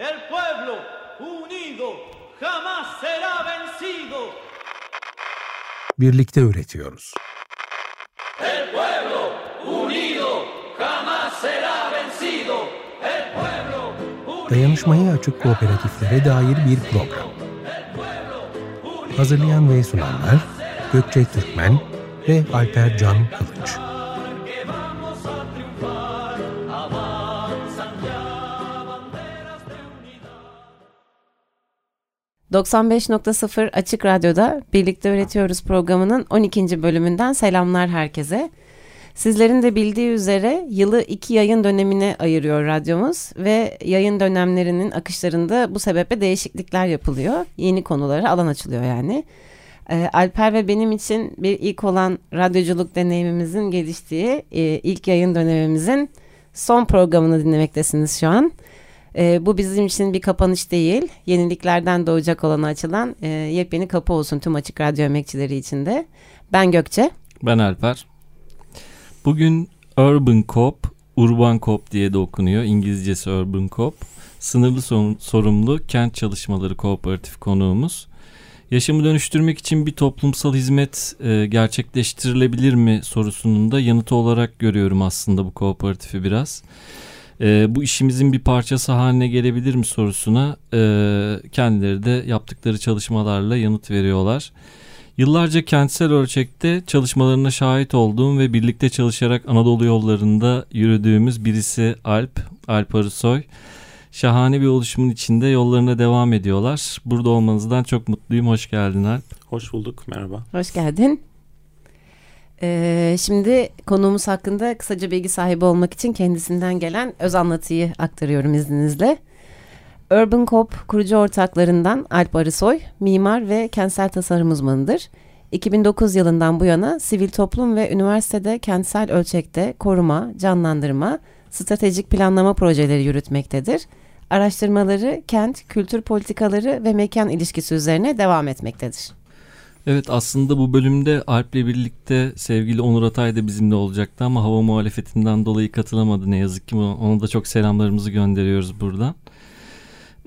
El pueblo unido jamás será vencido. Birlikte üretiyoruz. El pueblo unido jamás será vencido. El pueblo unido. Dayanışmaya açık kooperatiflere dair bir program. Hazırlayan ve sunanlar Gökçe Türkmen ve Alper Can Kılıç. 95.0 Açık Radyo'da Birlikte Öğretiyoruz programının 12. bölümünden selamlar herkese. Sizlerin de bildiği üzere yılı iki yayın dönemine ayırıyor radyomuz ve yayın dönemlerinin akışlarında bu sebeple değişiklikler yapılıyor. Yeni konulara alan açılıyor yani. Ee, Alper ve benim için bir ilk olan radyoculuk deneyimimizin geliştiği e, ilk yayın dönemimizin son programını dinlemektesiniz şu an. Ee, bu bizim için bir kapanış değil. Yeniliklerden doğacak olana açılan e, yepyeni kapı olsun tüm açık radyo emekçileri için de. Ben Gökçe. Ben Alper. Bugün Urban Coop, Urban Coop diye de okunuyor. İngilizcesi Urban Coop. Sınırlı sorumlu kent çalışmaları kooperatif konuğumuz. Yaşamı dönüştürmek için bir toplumsal hizmet e, gerçekleştirilebilir mi sorusunun da yanıtı olarak görüyorum aslında bu kooperatifi biraz. E, bu işimizin bir parçası haline gelebilir mi sorusuna e, kendileri de yaptıkları çalışmalarla yanıt veriyorlar. Yıllarca kentsel ölçekte çalışmalarına şahit olduğum ve birlikte çalışarak Anadolu yollarında yürüdüğümüz birisi Alp, Alp Arısoy. Şahane bir oluşumun içinde yollarına devam ediyorlar. Burada olmanızdan çok mutluyum. Hoş geldin Alp. Hoş bulduk, merhaba. Hoş geldin. Ee, şimdi konuğumuz hakkında kısaca bilgi sahibi olmak için kendisinden gelen öz anlatıyı aktarıyorum izninizle. Urban Coop kurucu ortaklarından Alp Arısoy, mimar ve kentsel tasarım uzmanıdır. 2009 yılından bu yana sivil toplum ve üniversitede kentsel ölçekte koruma, canlandırma, stratejik planlama projeleri yürütmektedir. Araştırmaları kent, kültür politikaları ve mekan ilişkisi üzerine devam etmektedir. Evet aslında bu bölümde Alp'le birlikte sevgili Onur Atay da bizimle olacaktı ama hava muhalefetinden dolayı katılamadı ne yazık ki. Ona da çok selamlarımızı gönderiyoruz buradan.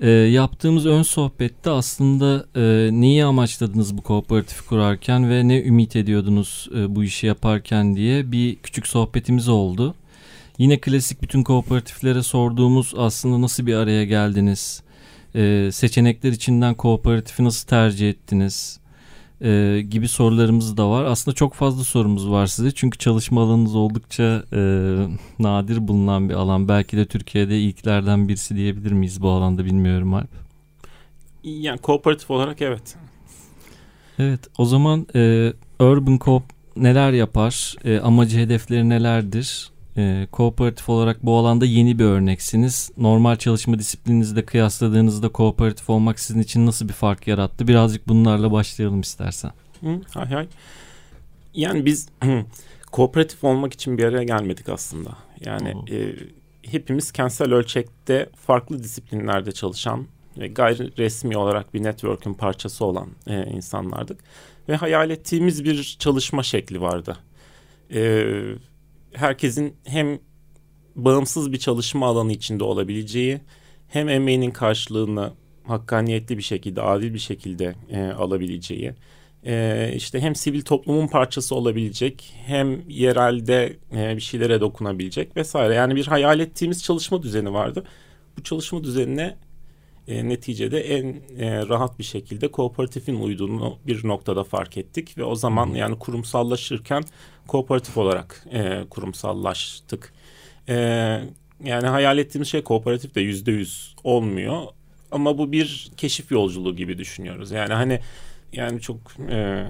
Ee, yaptığımız ön sohbette aslında e, neyi amaçladınız bu kooperatifi kurarken ve ne ümit ediyordunuz e, bu işi yaparken diye bir küçük sohbetimiz oldu. Yine klasik bütün kooperatiflere sorduğumuz aslında nasıl bir araya geldiniz? Ee, seçenekler içinden kooperatifi nasıl tercih ettiniz? Ee, gibi sorularımız da var. Aslında çok fazla sorumuz var size. Çünkü çalışma alanınız oldukça e, nadir bulunan bir alan. Belki de Türkiye'de ilklerden birisi diyebilir miyiz bu alanda bilmiyorum Alp. Yani kooperatif olarak evet. Evet o zaman e, Urban Coop neler yapar? E, amacı hedefleri nelerdir? E, kooperatif olarak bu alanda yeni bir örneksiniz. Normal çalışma disiplininizle kıyasladığınızda kooperatif olmak sizin için nasıl bir fark yarattı? Birazcık bunlarla başlayalım istersen. Hı, hay hay. Yani biz kooperatif olmak için bir araya gelmedik aslında. Yani Oo. e, hepimiz kentsel ölçekte farklı disiplinlerde çalışan ve gayri resmi olarak bir network'ün parçası olan e, insanlardık. Ve hayal ettiğimiz bir çalışma şekli vardı. E, herkesin hem bağımsız bir çalışma alanı içinde olabileceği hem emeğinin karşılığını hakkaniyetli bir şekilde, adil bir şekilde e, alabileceği, e, işte hem sivil toplumun parçası olabilecek, hem yerelde e, bir şeylere dokunabilecek vesaire. Yani bir hayal ettiğimiz çalışma düzeni vardı. Bu çalışma düzenine e, neticede en e, rahat bir şekilde kooperatifin uyduğunu bir noktada fark ettik ve o zaman yani kurumsallaşırken kooperatif olarak e, kurumsallaştık. E, yani hayal ettiğimiz şey kooperatif de yüzde yüz olmuyor ama bu bir keşif yolculuğu gibi düşünüyoruz. Yani hani yani çok e,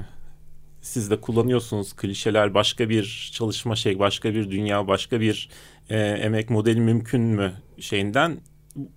siz de kullanıyorsunuz klişeler başka bir çalışma şey başka bir dünya başka bir e, emek modeli mümkün mü şeyinden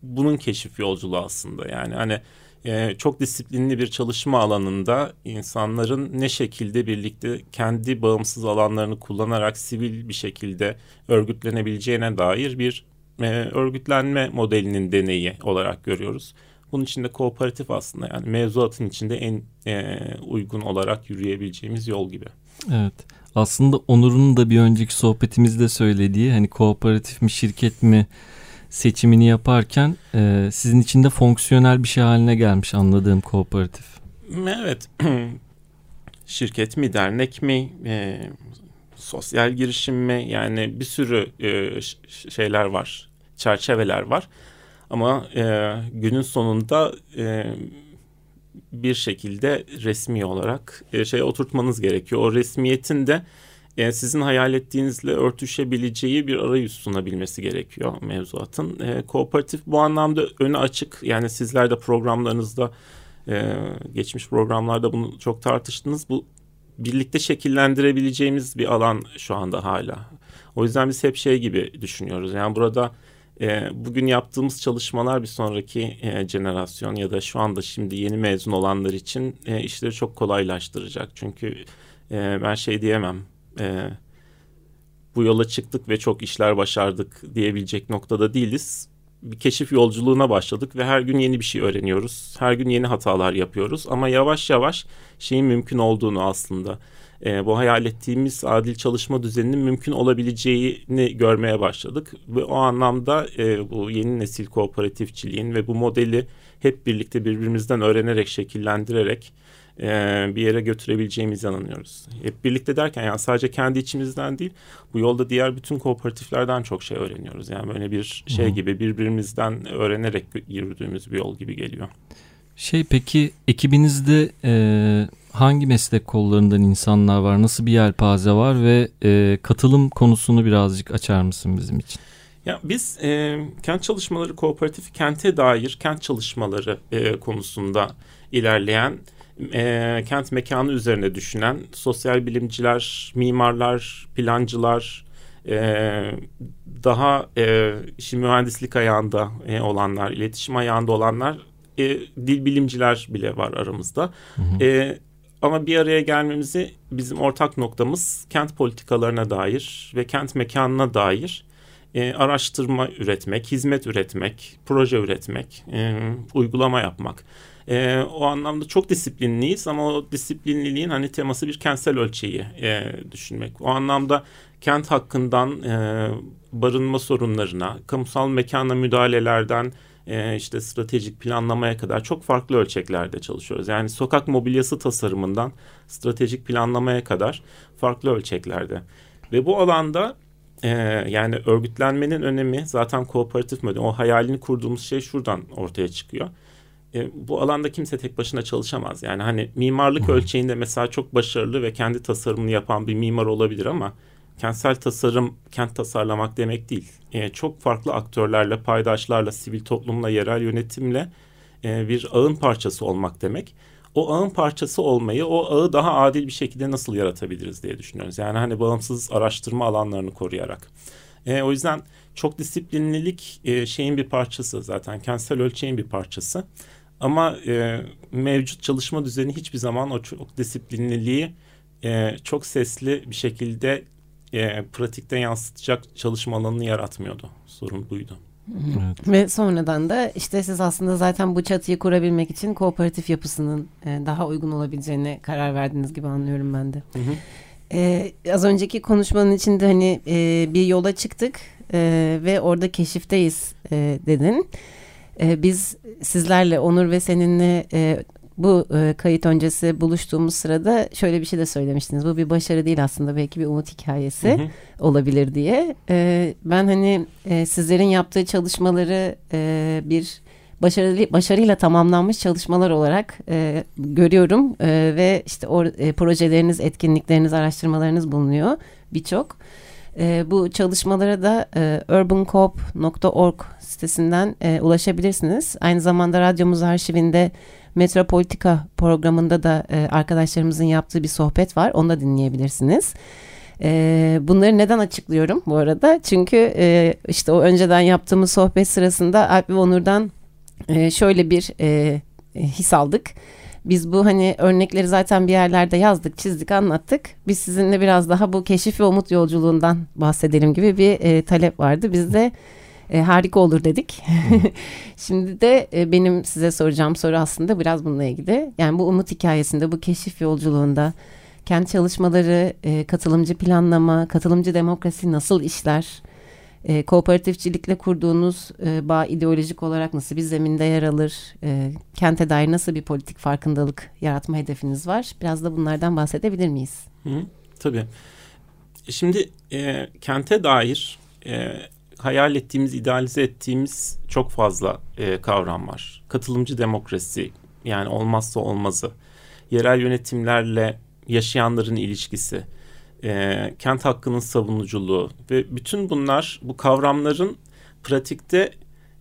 bunun keşif yolculuğu aslında yani hani e, çok disiplinli bir çalışma alanında insanların ne şekilde birlikte kendi bağımsız alanlarını kullanarak sivil bir şekilde örgütlenebileceğine dair bir e, örgütlenme modelinin deneyi olarak görüyoruz. Bunun içinde kooperatif aslında yani mevzuatın içinde en e, uygun olarak yürüyebileceğimiz yol gibi. Evet. Aslında Onur'un da bir önceki sohbetimizde söylediği hani kooperatif mi şirket mi seçimini yaparken e, sizin için de fonksiyonel bir şey haline gelmiş anladığım kooperatif. Evet. Şirket mi, dernek mi, e, sosyal girişim mi? Yani bir sürü e, şeyler var, çerçeveler var. Ama e, günün sonunda e, bir şekilde resmi olarak e, şey oturtmanız gerekiyor. O resmiyetin de e, sizin hayal ettiğinizle örtüşebileceği bir arayüz sunabilmesi gerekiyor mevzuatın. E, kooperatif bu anlamda öne açık. Yani sizler de programlarınızda e, geçmiş programlarda bunu çok tartıştınız. Bu birlikte şekillendirebileceğimiz bir alan şu anda hala. O yüzden biz hep şey gibi düşünüyoruz. Yani burada e, bugün yaptığımız çalışmalar bir sonraki e, jenerasyon ya da şu anda şimdi yeni mezun olanlar için e, işleri çok kolaylaştıracak. Çünkü e, ben şey diyemem. E, bu yola çıktık ve çok işler başardık diyebilecek noktada değiliz. Bir keşif yolculuğuna başladık ve her gün yeni bir şey öğreniyoruz. Her gün yeni hatalar yapıyoruz ama yavaş yavaş şeyin mümkün olduğunu aslında e, bu hayal ettiğimiz adil çalışma düzeninin mümkün olabileceğini görmeye başladık. Ve o anlamda e, bu yeni nesil kooperatifçiliğin ve bu modeli hep birlikte birbirimizden öğrenerek, şekillendirerek e, bir yere götürebileceğimize inanıyoruz. Hep birlikte derken yani sadece kendi içimizden değil, bu yolda diğer bütün kooperatiflerden çok şey öğreniyoruz. Yani böyle bir şey gibi birbirimizden öğrenerek yürüdüğümüz bir yol gibi geliyor. Şey peki ekibinizde e, hangi meslek kollarından insanlar var? Nasıl bir yelpaze var ve e, katılım konusunu birazcık açar mısın bizim için? Ya biz e, kent çalışmaları kooperatifi kente dair kent çalışmaları e, konusunda ilerleyen e, kent mekanı üzerine düşünen sosyal bilimciler, mimarlar, plancılar, e, daha e, işin mühendislik ayağında e, olanlar, iletişim ayağında olanlar, e, dil bilimciler bile var aramızda. Hı hı. E, ama bir araya gelmemizi bizim ortak noktamız kent politikalarına dair ve kent mekanına dair e, araştırma üretmek, hizmet üretmek, proje üretmek, e, uygulama yapmak. E, o anlamda çok disiplinliyiz ama o disiplinliliğin hani teması bir kentsel ölçeği e, düşünmek. O anlamda kent hakkından e, barınma sorunlarına, kamusal mekana müdahalelerden e, işte stratejik planlamaya kadar çok farklı ölçeklerde çalışıyoruz. Yani sokak mobilyası tasarımından stratejik planlamaya kadar farklı ölçeklerde. Ve bu alanda e, yani örgütlenmenin önemi zaten kooperatif model. O hayalini kurduğumuz şey şuradan ortaya çıkıyor. E, bu alanda kimse tek başına çalışamaz. Yani hani mimarlık ölçeğinde mesela çok başarılı ve kendi tasarımını yapan bir mimar olabilir ama kentsel tasarım kent tasarlamak demek değil. E, çok farklı aktörlerle, paydaşlarla, sivil toplumla, yerel yönetimle e, bir ağın parçası olmak demek. O ağın parçası olmayı, o ağı daha adil bir şekilde nasıl yaratabiliriz diye düşünüyoruz. Yani hani bağımsız araştırma alanlarını koruyarak. E, o yüzden çok disiplinlilik e, şeyin bir parçası zaten kentsel ölçeğin bir parçası. Ama e, mevcut çalışma düzeni hiçbir zaman o çok disiplinliliği e, çok sesli bir şekilde e, pratikte yansıtacak çalışma alanını yaratmıyordu. Sorun buydu. Evet. Ve sonradan da işte siz aslında zaten bu çatıyı kurabilmek için kooperatif yapısının e, daha uygun olabileceğine karar verdiniz gibi anlıyorum ben de. Hı hı. Ee, az önceki konuşmanın içinde hani e, bir yola çıktık e, ve orada keşifteyiz e, dedin. E, biz sizlerle Onur ve seninle e, bu e, kayıt öncesi buluştuğumuz sırada şöyle bir şey de söylemiştiniz. Bu bir başarı değil aslında belki bir umut hikayesi hı hı. olabilir diye. E, ben hani e, sizlerin yaptığı çalışmaları e, bir başarılı başarıyla tamamlanmış çalışmalar olarak e, görüyorum e, ve işte o e, projeleriniz, etkinlikleriniz, araştırmalarınız bulunuyor birçok. E, bu çalışmalara da e, urbancoop.org sitesinden e, ulaşabilirsiniz. Aynı zamanda radyomuz arşivinde Metropolitika programında da e, arkadaşlarımızın yaptığı bir sohbet var. Onu da dinleyebilirsiniz. E, bunları neden açıklıyorum bu arada? Çünkü e, işte o önceden yaptığımız sohbet sırasında Alp ve Onur'dan e, şöyle bir e, his aldık. Biz bu hani örnekleri zaten bir yerlerde yazdık, çizdik, anlattık. Biz sizinle biraz daha bu keşif ve umut yolculuğundan bahsedelim gibi bir e, talep vardı. Biz de e, harika olur dedik. Şimdi de e, benim size soracağım soru aslında biraz bununla ilgili. Yani bu umut hikayesinde, bu keşif yolculuğunda kent çalışmaları, e, katılımcı planlama, katılımcı demokrasi nasıl işler? E, kooperatifçilikle kurduğunuz e, bağ ideolojik olarak nasıl bir zeminde yer alır? E, kente dair nasıl bir politik farkındalık yaratma hedefiniz var? Biraz da bunlardan bahsedebilir miyiz? Hı, tabii. Şimdi e, kente dair e, hayal ettiğimiz, idealize ettiğimiz çok fazla e, kavram var. Katılımcı demokrasi yani olmazsa olmazı. Yerel yönetimlerle yaşayanların ilişkisi, e, kent hakkının savunuculuğu ve bütün bunlar bu kavramların pratikte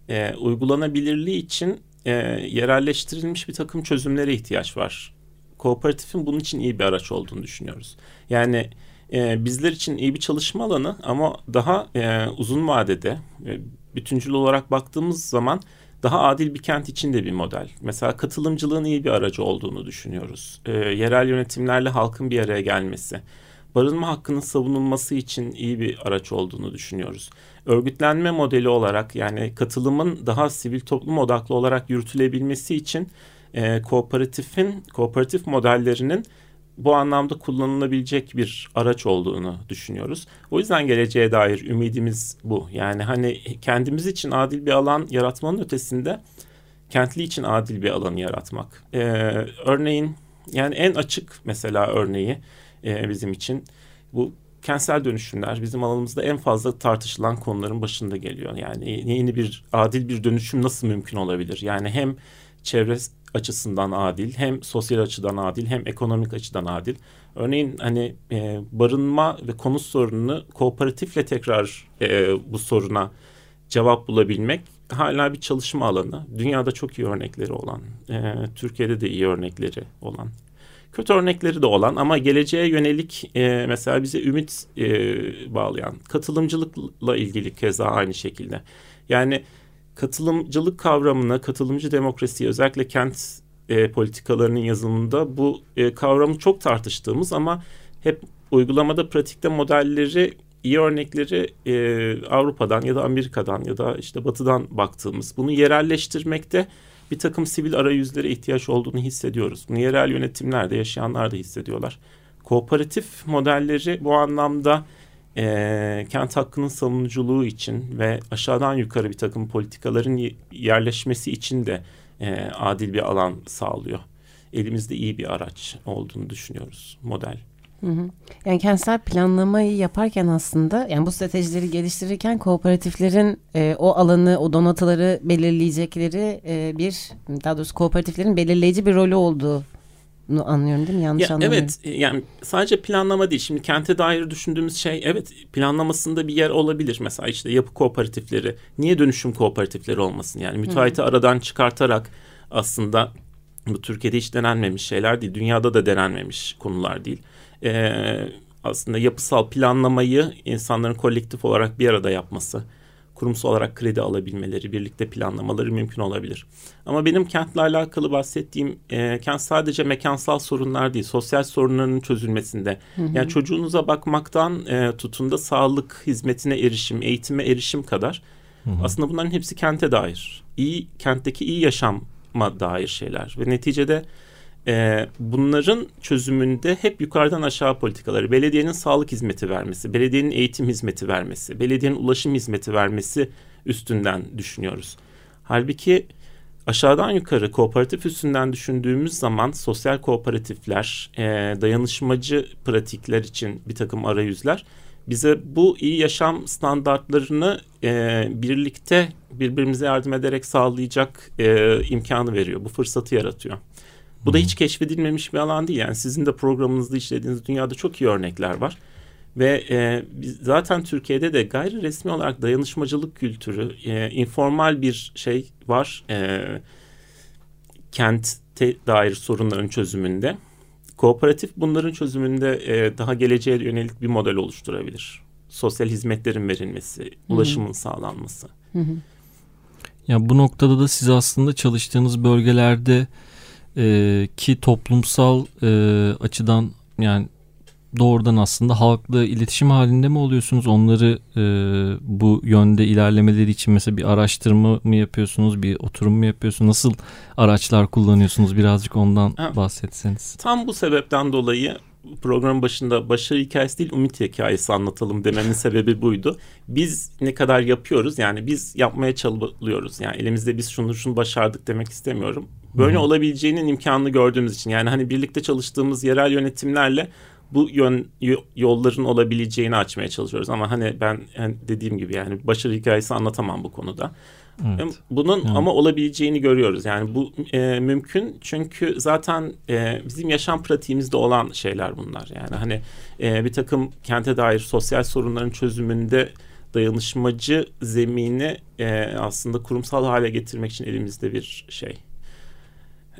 e, uygulanabilirliği için e, yerelleştirilmiş bir takım çözümlere ihtiyaç var. Kooperatifin bunun için iyi bir araç olduğunu düşünüyoruz. Yani e, bizler için iyi bir çalışma alanı ama daha e, uzun vadede e, bütüncül olarak baktığımız zaman daha adil bir kent için de bir model. Mesela katılımcılığın iyi bir aracı olduğunu düşünüyoruz. E, yerel yönetimlerle halkın bir araya gelmesi, barınma hakkının savunulması için iyi bir araç olduğunu düşünüyoruz. Örgütlenme modeli olarak yani katılımın daha sivil toplum odaklı olarak yürütülebilmesi için e, kooperatifin, kooperatif modellerinin bu anlamda kullanılabilecek bir araç olduğunu düşünüyoruz. O yüzden geleceğe dair ümidimiz bu. Yani hani kendimiz için adil bir alan yaratmanın ötesinde kentli için adil bir alanı yaratmak. Ee, örneğin yani en açık mesela örneği e, bizim için bu kentsel dönüşümler bizim alanımızda en fazla tartışılan konuların başında geliyor. Yani yeni bir adil bir dönüşüm nasıl mümkün olabilir? Yani hem çevre açısından adil, hem sosyal açıdan adil, hem ekonomik açıdan adil. Örneğin hani e, barınma ve konut sorununu kooperatifle tekrar e, bu soruna cevap bulabilmek hala bir çalışma alanı. Dünyada çok iyi örnekleri olan, e, Türkiye'de de iyi örnekleri olan, kötü örnekleri de olan ama geleceğe yönelik e, mesela bize ümit e, bağlayan, katılımcılıkla ilgili keza aynı şekilde. Yani katılımcılık kavramına, katılımcı demokrasiye özellikle kent e, politikalarının yazılımında bu e, kavramı çok tartıştığımız ama hep uygulamada pratikte modelleri iyi örnekleri e, Avrupa'dan ya da Amerika'dan ya da işte Batı'dan baktığımız bunu yerelleştirmekte bir takım sivil arayüzlere ihtiyaç olduğunu hissediyoruz. Bunu yerel yönetimlerde yaşayanlar da hissediyorlar. Kooperatif modelleri bu anlamda e, kent hakkının savunuculuğu için ve aşağıdan yukarı bir takım politikaların yerleşmesi için de e, adil bir alan sağlıyor. Elimizde iyi bir araç olduğunu düşünüyoruz model. Hı hı. Yani kentsel planlamayı yaparken aslında yani bu stratejileri geliştirirken kooperatiflerin e, o alanı, o donatıları belirleyecekleri e, bir daha doğrusu kooperatiflerin belirleyici bir rolü olduğu anlıyorum değil mi? Yanlış ya, anlamıyorum. Evet yani sadece planlama değil. Şimdi kente dair düşündüğümüz şey evet planlamasında bir yer olabilir. Mesela işte yapı kooperatifleri. Niye dönüşüm kooperatifleri olmasın? Yani müteahhiti hmm. aradan çıkartarak aslında bu Türkiye'de hiç denenmemiş şeyler değil. Dünyada da denenmemiş konular değil. Ee, aslında yapısal planlamayı insanların kolektif olarak bir arada yapması kurumsal olarak kredi alabilmeleri, birlikte planlamaları mümkün olabilir. Ama benim kentle alakalı bahsettiğim e, kent sadece mekansal sorunlar değil, sosyal sorunların çözülmesinde. Hı hı. Yani çocuğunuza bakmaktan e, tutun da sağlık hizmetine erişim, eğitime erişim kadar. Hı hı. Aslında bunların hepsi kente dair. İyi kentteki iyi yaşama dair şeyler ve neticede e, bunların çözümünde hep yukarıdan aşağı politikaları, belediyenin sağlık hizmeti vermesi, belediyenin eğitim hizmeti vermesi, belediyenin ulaşım hizmeti vermesi üstünden düşünüyoruz. Halbuki aşağıdan yukarı kooperatif üstünden düşündüğümüz zaman sosyal kooperatifler, e, dayanışmacı pratikler için bir takım arayüzler bize bu iyi yaşam standartlarını e, birlikte birbirimize yardım ederek sağlayacak e, imkanı veriyor. Bu fırsatı yaratıyor. Bu da hiç keşfedilmemiş bir alan değil. Yani sizin de programınızda işlediğiniz dünyada çok iyi örnekler var. Ve e, biz zaten Türkiye'de de gayri resmi olarak dayanışmacılık kültürü, e, informal bir şey var. E, kente dair sorunların çözümünde. Kooperatif bunların çözümünde e, daha geleceğe yönelik bir model oluşturabilir. Sosyal hizmetlerin verilmesi, ulaşımın Hı-hı. sağlanması. Hı hı. Ya bu noktada da siz aslında çalıştığınız bölgelerde e, ki toplumsal e, açıdan yani doğrudan aslında halkla iletişim halinde mi oluyorsunuz? Onları e, bu yönde ilerlemeleri için mesela bir araştırma mı yapıyorsunuz? Bir oturum mu yapıyorsunuz? Nasıl araçlar kullanıyorsunuz? Birazcık ondan ha, bahsetseniz. Tam bu sebepten dolayı programın başında başarı hikayesi değil umut hikayesi anlatalım dememin sebebi buydu. Biz ne kadar yapıyoruz yani biz yapmaya çalıyoruz. Yani elimizde biz şunu şunu başardık demek istemiyorum. Böyle Hı-hı. olabileceğinin imkanını gördüğümüz için yani hani birlikte çalıştığımız yerel yönetimlerle bu yön yolların olabileceğini açmaya çalışıyoruz ama hani ben yani dediğim gibi yani başarı hikayesi anlatamam bu konuda. Evet. Bunun evet. ama olabileceğini görüyoruz. Yani bu e, mümkün çünkü zaten e, bizim yaşam pratiğimizde olan şeyler bunlar. Yani hani e, bir takım kente dair sosyal sorunların çözümünde dayanışmacı zemini e, aslında kurumsal hale getirmek için elimizde bir şey.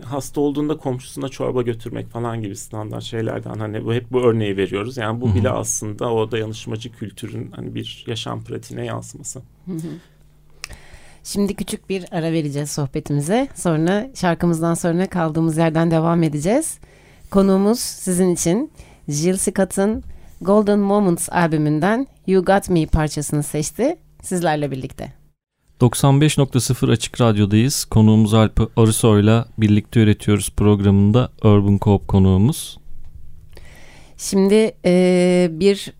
Hasta olduğunda komşusuna çorba götürmek falan gibi standart şeylerden hani bu hep bu örneği veriyoruz. Yani bu Hı-hı. bile aslında o dayanışmacı kültürün hani bir yaşam pratiğine yansıması. Hı-hı. Şimdi küçük bir ara vereceğiz sohbetimize. Sonra şarkımızdan sonra kaldığımız yerden devam edeceğiz. Konuğumuz sizin için Jill Scott'ın Golden Moments albümünden You Got Me parçasını seçti. Sizlerle birlikte. 95.0 Açık Radyo'dayız. Konuğumuz Alp Arısoy'la birlikte üretiyoruz programında Urban Coop konuğumuz. Şimdi e, bir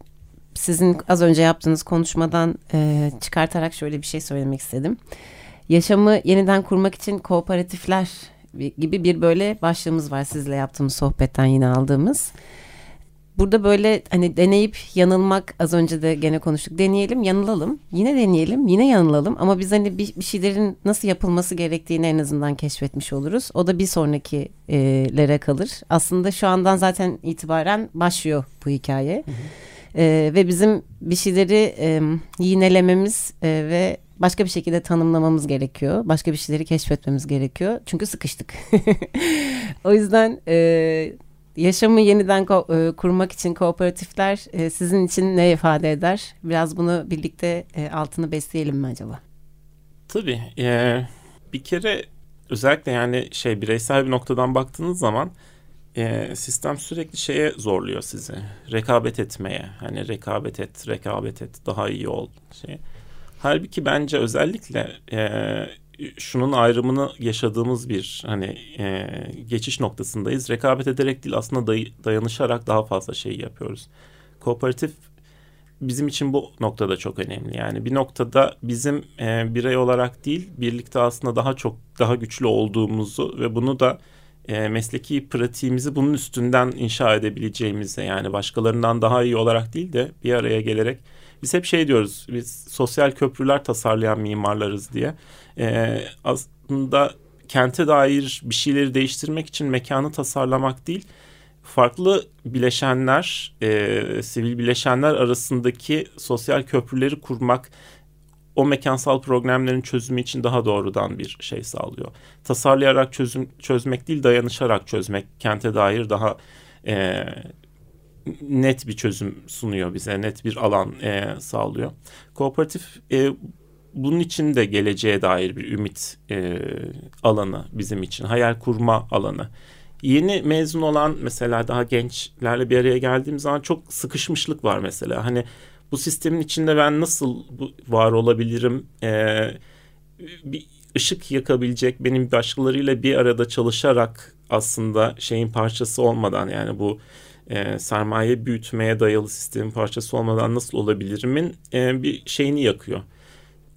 sizin az önce yaptığınız konuşmadan e, çıkartarak şöyle bir şey söylemek istedim. Yaşamı yeniden kurmak için kooperatifler gibi bir böyle başlığımız var sizle yaptığımız sohbetten yine aldığımız. Burada böyle hani deneyip yanılmak az önce de gene konuştuk. Deneyelim, yanılalım. Yine deneyelim, yine yanılalım. Ama biz hani bir, bir şeylerin nasıl yapılması gerektiğini en azından keşfetmiş oluruz. O da bir sonrakilere kalır. Aslında şu andan zaten itibaren başlıyor bu hikaye. Hı hı. E, ve bizim bir şeyleri e, yinelememiz e, ve başka bir şekilde tanımlamamız gerekiyor. Başka bir şeyleri keşfetmemiz gerekiyor. Çünkü sıkıştık. o yüzden e, yaşamı yeniden ko- e, kurmak için kooperatifler e, sizin için ne ifade eder? Biraz bunu birlikte e, altını besleyelim mi acaba? Tabii. E, bir kere özellikle yani şey bireysel bir noktadan baktığınız zaman e, sistem sürekli şeye zorluyor sizi. Rekabet etmeye. Hani rekabet et, rekabet et, daha iyi ol. Şey. Halbuki bence özellikle e, şunun ayrımını yaşadığımız bir hani e, geçiş noktasındayız. Rekabet ederek değil aslında day, dayanışarak daha fazla şey yapıyoruz. Kooperatif bizim için bu noktada çok önemli. Yani bir noktada bizim e, birey olarak değil birlikte aslında daha çok daha güçlü olduğumuzu ve bunu da e, mesleki pratiğimizi bunun üstünden inşa edebileceğimize yani başkalarından daha iyi olarak değil de bir araya gelerek biz hep şey diyoruz biz sosyal köprüler tasarlayan mimarlarız diye. E, aslında kente dair bir şeyleri değiştirmek için mekanı tasarlamak değil farklı bileşenler, e, sivil bileşenler arasındaki sosyal köprüleri kurmak o mekansal problemlerin çözümü için daha doğrudan bir şey sağlıyor. Tasarlayarak çözüm çözmek değil dayanışarak çözmek kente dair daha e, net bir çözüm sunuyor bize, net bir alan e, sağlıyor. Kooperatif e, bunun için de geleceğe dair bir ümit e, alanı bizim için, hayal kurma alanı. Yeni mezun olan mesela daha gençlerle bir araya geldiğim zaman çok sıkışmışlık var mesela. Hani bu sistemin içinde ben nasıl var olabilirim? Ee, bir ışık yakabilecek benim başkalarıyla bir arada çalışarak aslında şeyin parçası olmadan yani bu e, sermaye büyütmeye dayalı sistemin parçası olmadan nasıl olabilirimin e, bir şeyini yakıyor.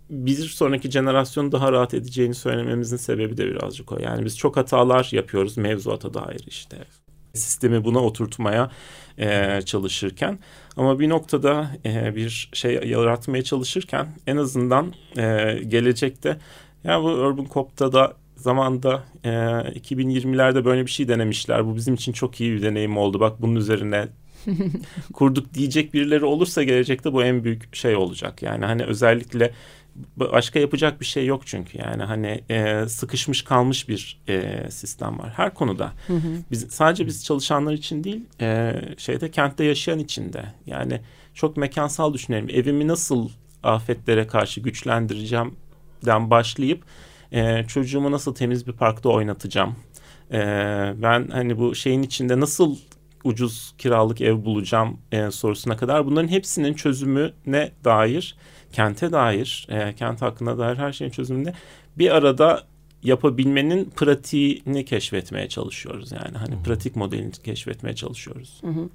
Bir sonraki jenerasyonu daha rahat edeceğini söylememizin sebebi de birazcık o. Yani biz çok hatalar yapıyoruz mevzuata dair işte. Sistemi buna oturtmaya e, çalışırken ama bir noktada e, bir şey yaratmaya çalışırken en azından e, gelecekte ya bu Urban Cop'ta da zamanda e, 2020'lerde böyle bir şey denemişler. Bu bizim için çok iyi bir deneyim oldu. Bak bunun üzerine kurduk diyecek birileri olursa gelecekte bu en büyük şey olacak. Yani hani özellikle başka yapacak bir şey yok çünkü yani hani e, sıkışmış kalmış bir e, sistem var her konuda. Hı hı. Biz sadece biz çalışanlar için değil e, şeyde kentte yaşayan için de yani çok mekansal düşünelim. Evimi nasıl afetlere karşı güçlendireceğimden başlayıp e, çocuğumu nasıl temiz bir parkta oynatacağım. E, ben hani bu şeyin içinde nasıl ucuz kiralık ev bulacağım e, sorusuna kadar bunların hepsinin çözümüne dair kente dair, e, kent hakkında dair her şeyin çözümünde bir arada yapabilmenin pratiğini keşfetmeye çalışıyoruz. Yani hani pratik modelini keşfetmeye çalışıyoruz. Hı hı.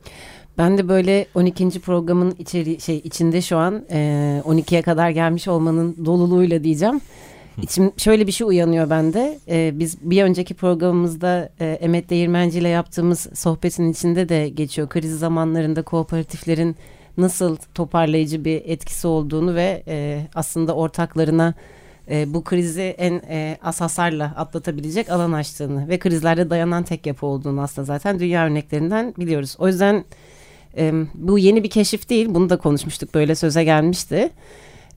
Ben de böyle 12. programın içeri şey içinde şu an e, 12'ye kadar gelmiş olmanın doluluğuyla diyeceğim. İçim şöyle bir şey uyanıyor bende. E, biz bir önceki programımızda e, Emet Değirmenci ile yaptığımız sohbetin içinde de geçiyor. Kriz zamanlarında kooperatiflerin nasıl toparlayıcı bir etkisi olduğunu ve e, aslında ortaklarına e, bu krizi en e, az hasarla atlatabilecek alan açtığını ve krizlerde dayanan tek yapı olduğunu aslında zaten dünya örneklerinden biliyoruz. O yüzden e, bu yeni bir keşif değil. Bunu da konuşmuştuk. Böyle söze gelmişti.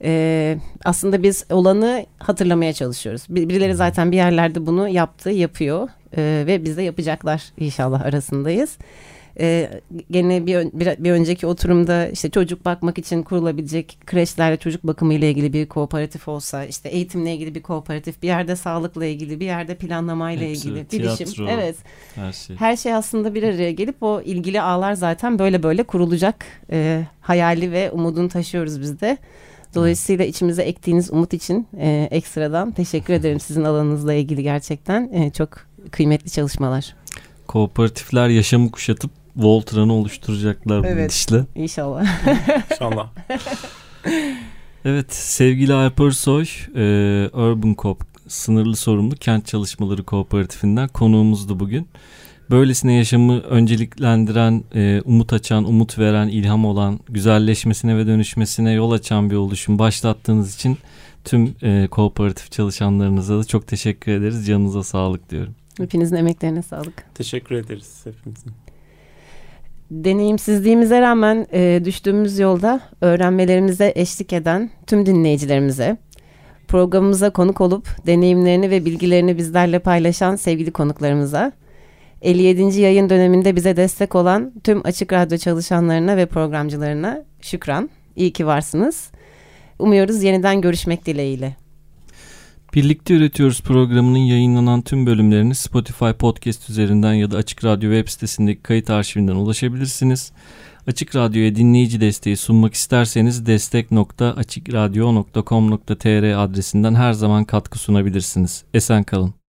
E, aslında biz olanı hatırlamaya çalışıyoruz. Birileri zaten bir yerlerde bunu yaptı, yapıyor e, ve biz de yapacaklar inşallah arasındayız. Ee, gene bir, bir, bir önceki oturumda işte çocuk bakmak için kurulabilecek kreşlerle çocuk bakımı ile ilgili bir kooperatif olsa işte eğitimle ilgili bir kooperatif bir yerde sağlıkla ilgili bir yerde planlamayla Hepsi, ilgili tiyatro, bilişim evet Her şey. her şey aslında bir araya gelip o ilgili ağlar zaten böyle böyle kurulacak e, hayali ve umudunu taşıyoruz biz de. Dolayısıyla içimize ektiğiniz umut için e, ekstradan teşekkür ederim sizin alanınızla ilgili gerçekten e, çok kıymetli çalışmalar. Kooperatifler yaşamı kuşatıp Voltran'ı oluşturacaklar bu Evet. gidişle. İnşallah. İnşallah. Evet sevgili Alper Soy, e, Urban Coop sınırlı sorumlu kent çalışmaları kooperatifinden konuğumuzdu bugün. Böylesine yaşamı önceliklendiren, e, umut açan, umut veren, ilham olan, güzelleşmesine ve dönüşmesine yol açan bir oluşum başlattığınız için tüm e, kooperatif çalışanlarınıza da çok teşekkür ederiz. Canınıza sağlık diyorum. Hepinizin emeklerine sağlık. Teşekkür ederiz hepimizin. Deneyimsizliğimize rağmen e, düştüğümüz yolda öğrenmelerimize eşlik eden tüm dinleyicilerimize, programımıza konuk olup deneyimlerini ve bilgilerini bizlerle paylaşan sevgili konuklarımıza, 57. yayın döneminde bize destek olan tüm Açık Radyo çalışanlarına ve programcılarına şükran. İyi ki varsınız. Umuyoruz yeniden görüşmek dileğiyle. Birlikte Üretiyoruz programının yayınlanan tüm bölümlerini Spotify podcast üzerinden ya da Açık Radyo web sitesindeki kayıt arşivinden ulaşabilirsiniz. Açık Radyo'ya dinleyici desteği sunmak isterseniz destek.açıkradyo.com.tr adresinden her zaman katkı sunabilirsiniz. Esen kalın.